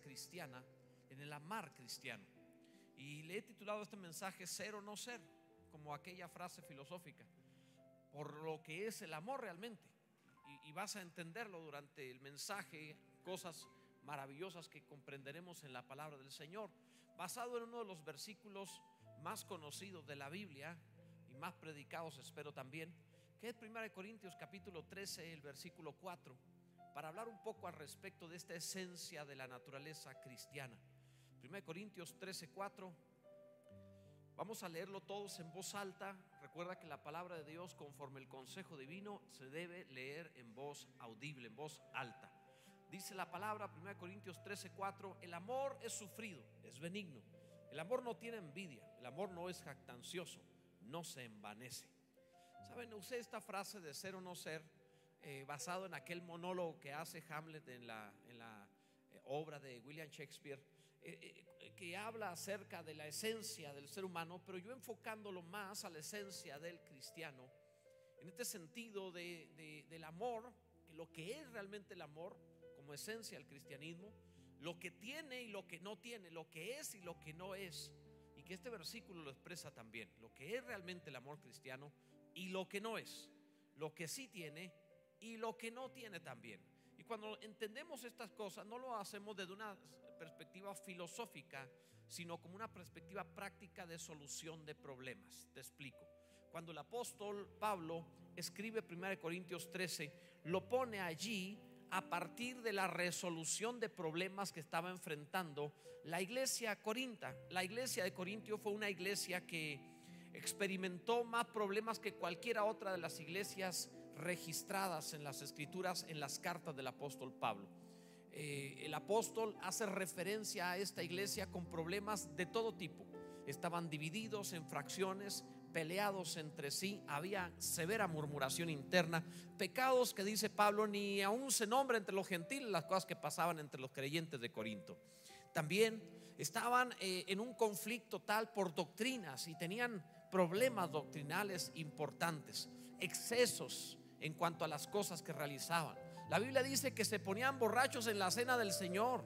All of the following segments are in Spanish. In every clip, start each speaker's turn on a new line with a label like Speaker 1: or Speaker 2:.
Speaker 1: cristiana en el amar cristiano. Y le he titulado este mensaje Ser o no ser, como aquella frase filosófica, por lo que es el amor realmente. Y, y vas a entenderlo durante el mensaje, cosas maravillosas que comprenderemos en la palabra del Señor, basado en uno de los versículos más conocidos de la Biblia y más predicados, espero también, que es 1 Corintios capítulo 13, el versículo 4, para hablar un poco al respecto de esta esencia de la naturaleza cristiana. 1 Corintios 13, 4. Vamos a leerlo todos en voz alta. Recuerda que la palabra de Dios, conforme el consejo divino, se debe leer en voz audible, en voz alta. Dice la palabra 1 Corintios 13, 4, el amor es sufrido, es benigno. El amor no tiene envidia, el amor no es jactancioso, no se envanece. Saben, usé esta frase de ser o no ser eh, basado en aquel monólogo que hace Hamlet en la, en la eh, obra de William Shakespeare, eh, eh, que habla acerca de la esencia del ser humano, pero yo enfocándolo más a la esencia del cristiano, en este sentido de, de- del amor, que lo que es realmente el amor como esencia del cristianismo, lo que tiene y lo que no tiene, lo que es y lo que no es, y que este versículo lo expresa también, lo que es realmente el amor cristiano y lo que no es, lo que sí tiene y lo que no tiene también. Y cuando entendemos estas cosas, no lo hacemos desde una perspectiva filosófica, sino como una perspectiva práctica de solución de problemas. Te explico. Cuando el apóstol Pablo escribe 1 Corintios 13, lo pone allí a partir de la resolución de problemas que estaba enfrentando la iglesia corinta. La iglesia de Corintio fue una iglesia que experimentó más problemas que cualquiera otra de las iglesias registradas en las escrituras, en las cartas del apóstol Pablo. Eh, el apóstol hace referencia a esta iglesia con problemas de todo tipo. Estaban divididos en fracciones, peleados entre sí, había severa murmuración interna, pecados que dice Pablo ni aún se nombra entre los gentiles las cosas que pasaban entre los creyentes de Corinto. También estaban eh, en un conflicto tal por doctrinas y tenían problemas doctrinales importantes, excesos en cuanto a las cosas que realizaban. La Biblia dice que se ponían borrachos en la cena del Señor.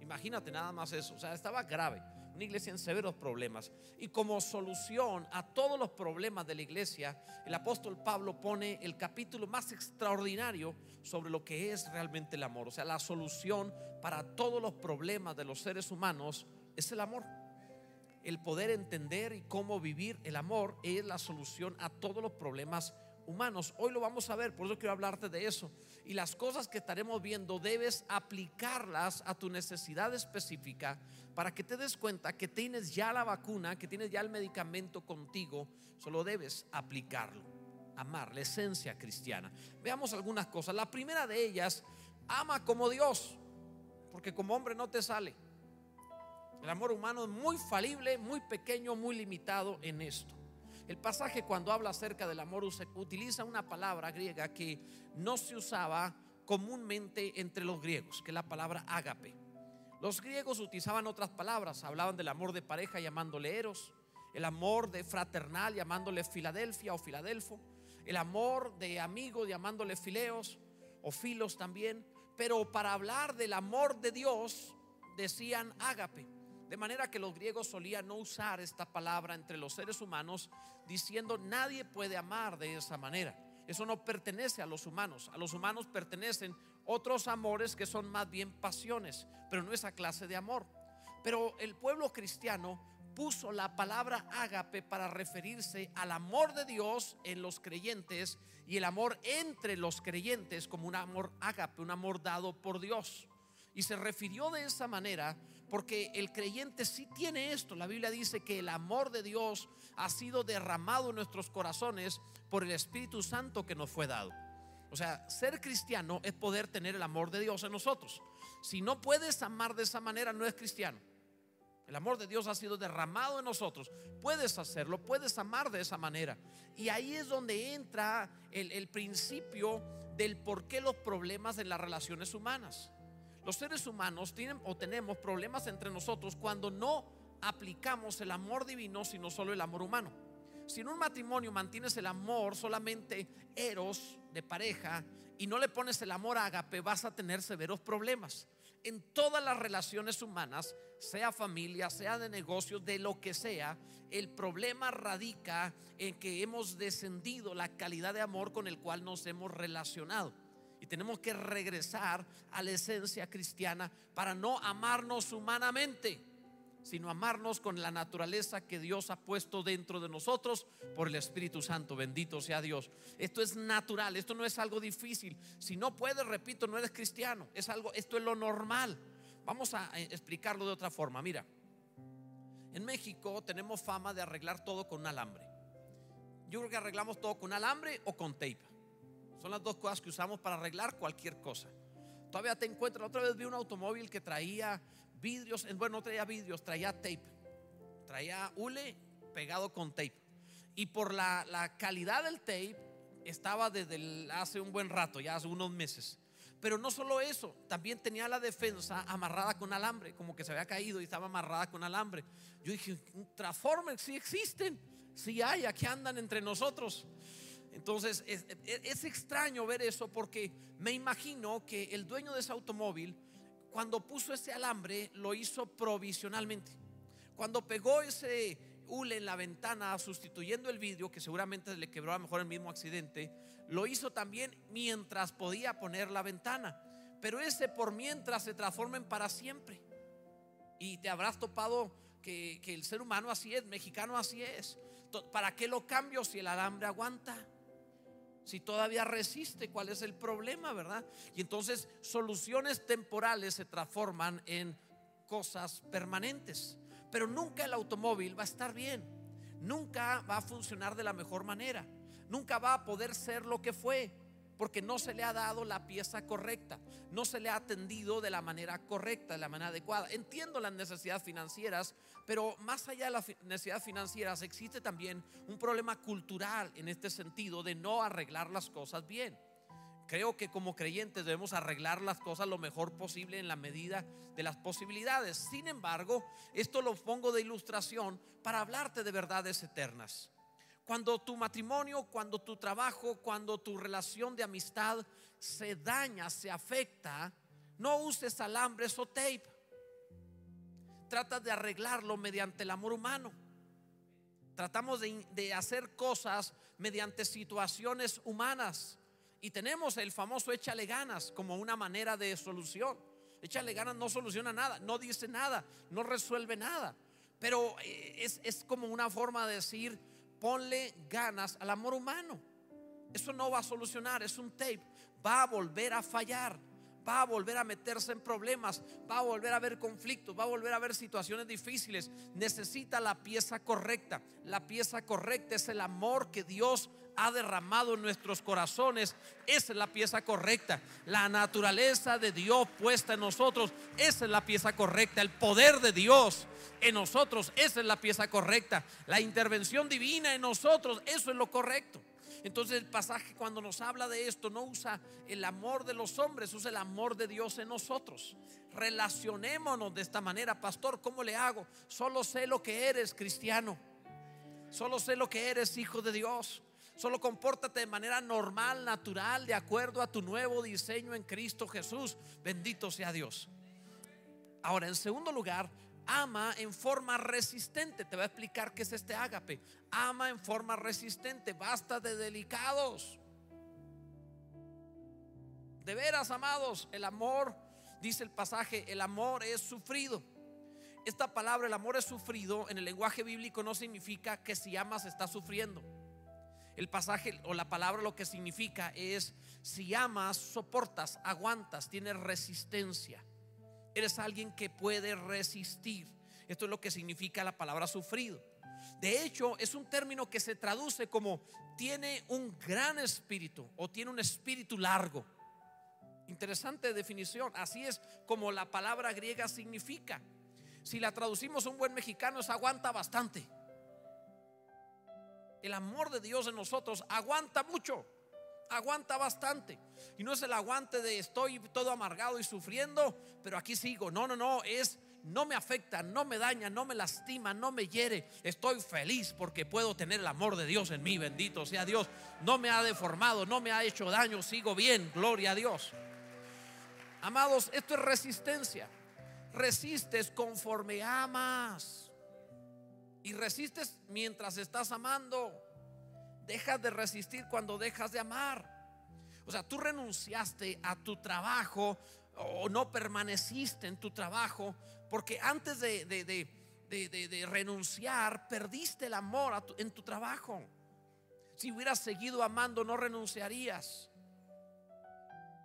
Speaker 1: Imagínate nada más eso, o sea, estaba grave. Una iglesia en severos problemas. Y como solución a todos los problemas de la iglesia, el apóstol Pablo pone el capítulo más extraordinario sobre lo que es realmente el amor. O sea, la solución para todos los problemas de los seres humanos es el amor. El poder entender y cómo vivir el amor es la solución a todos los problemas humanos. Hoy lo vamos a ver, por eso quiero hablarte de eso. Y las cosas que estaremos viendo debes aplicarlas a tu necesidad específica para que te des cuenta que tienes ya la vacuna, que tienes ya el medicamento contigo, solo debes aplicarlo. Amar, la esencia cristiana. Veamos algunas cosas. La primera de ellas, ama como Dios, porque como hombre no te sale. El amor humano es muy falible, muy pequeño, muy limitado en esto. El pasaje cuando habla acerca del amor utiliza una palabra griega que no se usaba comúnmente entre los griegos, que es la palabra ágape. Los griegos utilizaban otras palabras, hablaban del amor de pareja llamándole eros, el amor de fraternal llamándole Filadelfia o Filadelfo, el amor de amigo llamándole fileos o filos también, pero para hablar del amor de Dios decían ágape. De manera que los griegos solían no usar esta palabra entre los seres humanos diciendo nadie puede amar de esa manera. Eso no pertenece a los humanos. A los humanos pertenecen otros amores que son más bien pasiones, pero no esa clase de amor. Pero el pueblo cristiano puso la palabra ágape para referirse al amor de Dios en los creyentes y el amor entre los creyentes como un amor ágape, un amor dado por Dios. Y se refirió de esa manera porque el creyente sí tiene esto. La Biblia dice que el amor de Dios ha sido derramado en nuestros corazones por el Espíritu Santo que nos fue dado. O sea, ser cristiano es poder tener el amor de Dios en nosotros. Si no puedes amar de esa manera, no es cristiano. El amor de Dios ha sido derramado en nosotros. Puedes hacerlo, puedes amar de esa manera. Y ahí es donde entra el, el principio del por qué los problemas en las relaciones humanas. Los seres humanos tienen o tenemos problemas entre nosotros cuando no aplicamos el amor divino, sino solo el amor humano. Si en un matrimonio mantienes el amor solamente eros de pareja y no le pones el amor ágape, vas a tener severos problemas. en todas las relaciones humanas, sea familia, sea de negocios, de lo que sea, el problema radica en que hemos descendido la calidad de amor con el cual nos hemos relacionado. Y tenemos que regresar a la esencia cristiana para no amarnos humanamente, sino amarnos con la naturaleza que Dios ha puesto dentro de nosotros por el Espíritu Santo. Bendito sea Dios. Esto es natural, esto no es algo difícil. Si no puedes, repito, no eres cristiano. Es algo, esto es lo normal. Vamos a eh, explicarlo de otra forma. Mira, en México tenemos fama de arreglar todo con un alambre. Yo creo que arreglamos todo con alambre o con tape. Son las dos cosas que usamos para arreglar cualquier cosa. Todavía te encuentro otra vez vi un automóvil que traía vidrios, bueno, no traía vidrios, traía tape. Traía hule pegado con tape. Y por la, la calidad del tape estaba desde hace un buen rato, ya hace unos meses. Pero no solo eso, también tenía la defensa amarrada con alambre, como que se había caído y estaba amarrada con alambre. Yo dije, Transformers sí existen, sí hay, aquí andan entre nosotros. Entonces es, extraño ver eso porque me imagino que el dueño de ese automóvil, cuando puso ese alambre, lo hizo provisionalmente. Cuando pegó ese hule en la ventana sustituyendo el vidrio, que seguramente le quebró a lo mejor el mismo accidente, lo hizo también mientras podía poner la ventana. Pero ese por mientras se transforma en para siempre. Y te habrás topado que el ser humano así es, mexicano así es. ¿Para qué lo cambio si el alambre aguanta? Si todavía resiste, ¿cuál es el problema, verdad? Y entonces soluciones temporales se transforman en cosas permanentes. Pero nunca el automóvil va a estar bien. Nunca va a funcionar de la mejor manera. Nunca va a poder ser lo que fue porque no se le ha dado la pieza correcta, no se le ha atendido de la manera correcta, de la manera adecuada. Entiendo las necesidades financieras, pero más allá de las necesidades financieras existe también un problema cultural en este sentido de no arreglar las cosas bien. Creo que como creyentes debemos arreglar las cosas lo mejor posible en la medida de las posibilidades. Sin embargo, esto lo pongo de ilustración para hablarte de verdades eternas. Cuando tu matrimonio, cuando tu trabajo, cuando tu relación de amistad se daña, se afecta, no uses alambres o tape. Trata de arreglarlo mediante el amor humano. Tratamos de, hacer cosas mediante situaciones humanas. Y tenemos el famoso échale ganas como una manera de solución. Échale ganas no soluciona nada, no dice nada, no resuelve nada. Pero eh, es, es como una forma de decir, ponle ganas al amor humano. Eso no va a solucionar, es un tape. Va a volver a fallar, va a volver a meterse en problemas, va a volver a haber conflictos, va a volver a haber situaciones difíciles. Necesita la pieza correcta. La pieza correcta es el amor que Dios ha derramado en nuestros corazones. Esa es la pieza correcta. La naturaleza de Dios puesta en nosotros. Esa es la pieza correcta. El poder de Dios en nosotros. Esa es la pieza correcta. La intervención divina en nosotros. Eso es lo correcto. Entonces el pasaje cuando nos habla de esto no usa el amor de los hombres, usa el amor de Dios en nosotros. Relacionémonos de esta manera, pastor, ¿cómo le hago? Solo sé lo que eres cristiano. Solo sé lo que eres hijo de Dios. Solo compórtate de manera normal, natural, de acuerdo a tu nuevo diseño en Cristo Jesús. Bendito sea Dios. Ahora, en segundo lugar, ama en forma resistente. Te voy a explicar qué es este ágape. Ama en forma resistente. Basta de delicados. De veras, amados, el amor, dice el pasaje, el amor es sufrido. Esta palabra, el amor es sufrido, en el lenguaje bíblico no significa que si amas estás sufriendo. El pasaje o la palabra lo que significa es, si amas, soportas, aguantas, tienes resistencia. Eres alguien que puede resistir. Esto es lo que significa la palabra sufrido. De hecho, es un término que se traduce como tiene un gran espíritu o tiene un espíritu largo. Interesante definición. Así es como la palabra griega significa. Si la traducimos a un buen mexicano es aguanta bastante el amor de Dios en nosotros aguanta mucho, aguanta bastante. Y no es el aguante de estoy todo amargado y sufriendo, pero aquí sigo. No, no, no, es no me afecta, no me daña, no me lastima, no me hiere. Estoy feliz porque puedo tener el amor de Dios en mí, bendito sea Dios. No me ha deformado, no me ha hecho daño, sigo bien, gloria a Dios. Amados, esto es resistencia. Resistes conforme amas. Y resistes mientras estás amando. Dejas de resistir cuando dejas de amar. O sea, tú renunciaste a tu trabajo o no permaneciste en tu trabajo porque antes de, de, renunciar perdiste el amor en tu trabajo. Si hubieras seguido amando no renunciarías.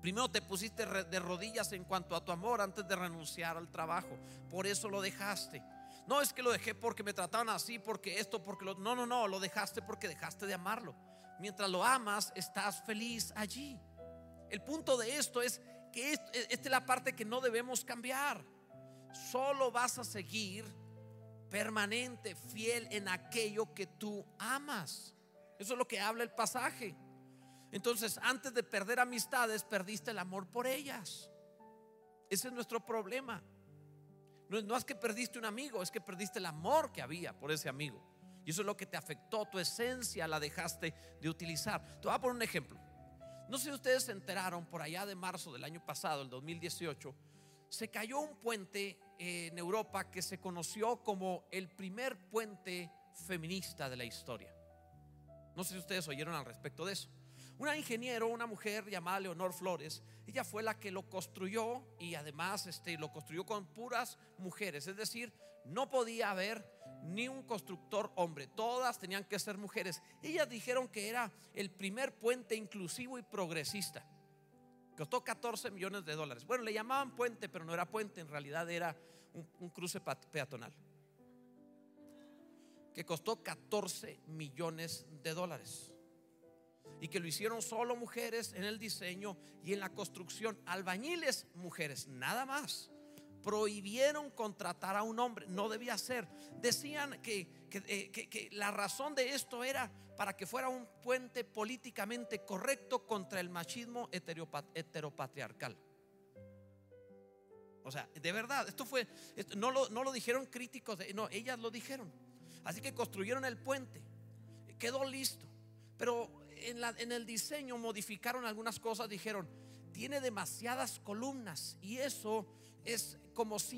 Speaker 1: Primero te pusiste de rodillas en cuanto a tu amor antes de renunciar al trabajo. Por eso lo dejaste. No es que lo dejé porque me trataban así, porque esto, porque lo... No, no, no, lo dejaste porque dejaste de amarlo. Mientras lo amas, estás feliz allí. El punto de esto es que esta es la parte que no debemos cambiar. Solo vas a seguir permanente, fiel en aquello que tú amas. Eso es lo que habla el pasaje. Entonces, antes de perder amistades, perdiste el amor por ellas. Ese es nuestro problema. No, es que perdiste un amigo, es que perdiste el amor que había por ese amigo. Y eso es lo que te afectó, tu esencia la dejaste de utilizar. Te voy a poner un ejemplo. No sé si ustedes se enteraron por allá de marzo del año pasado, el 2018, se cayó un puente en Europa que se conoció como el primer puente feminista de la historia. No sé si ustedes oyeron al respecto de eso. Una ingeniero, una mujer llamada Leonor Flores, ella fue la que lo construyó y además este, lo construyó con puras mujeres. Es decir, no podía haber ni un constructor hombre, todas tenían que ser mujeres. Ellas dijeron que era el primer puente inclusivo y progresista. Costó 14 millones de dólares. Bueno, le llamaban puente, pero no era puente, en realidad era un, un cruce peatonal. Que costó 14 millones de dólares y que lo hicieron solo mujeres en el diseño y en la construcción, albañiles mujeres, nada más. Prohibieron contratar a un hombre, no debía ser. Decían que, eh, que, la razón de esto era para que fuera un puente políticamente correcto contra el machismo heteropatriarcal. O sea, de verdad, esto fue, no, lo, no lo dijeron críticos, no, ellas lo dijeron. Así que construyeron el puente, quedó listo. Pero en, el diseño modificaron algunas cosas, dijeron, tiene demasiadas columnas y eso es como símbolo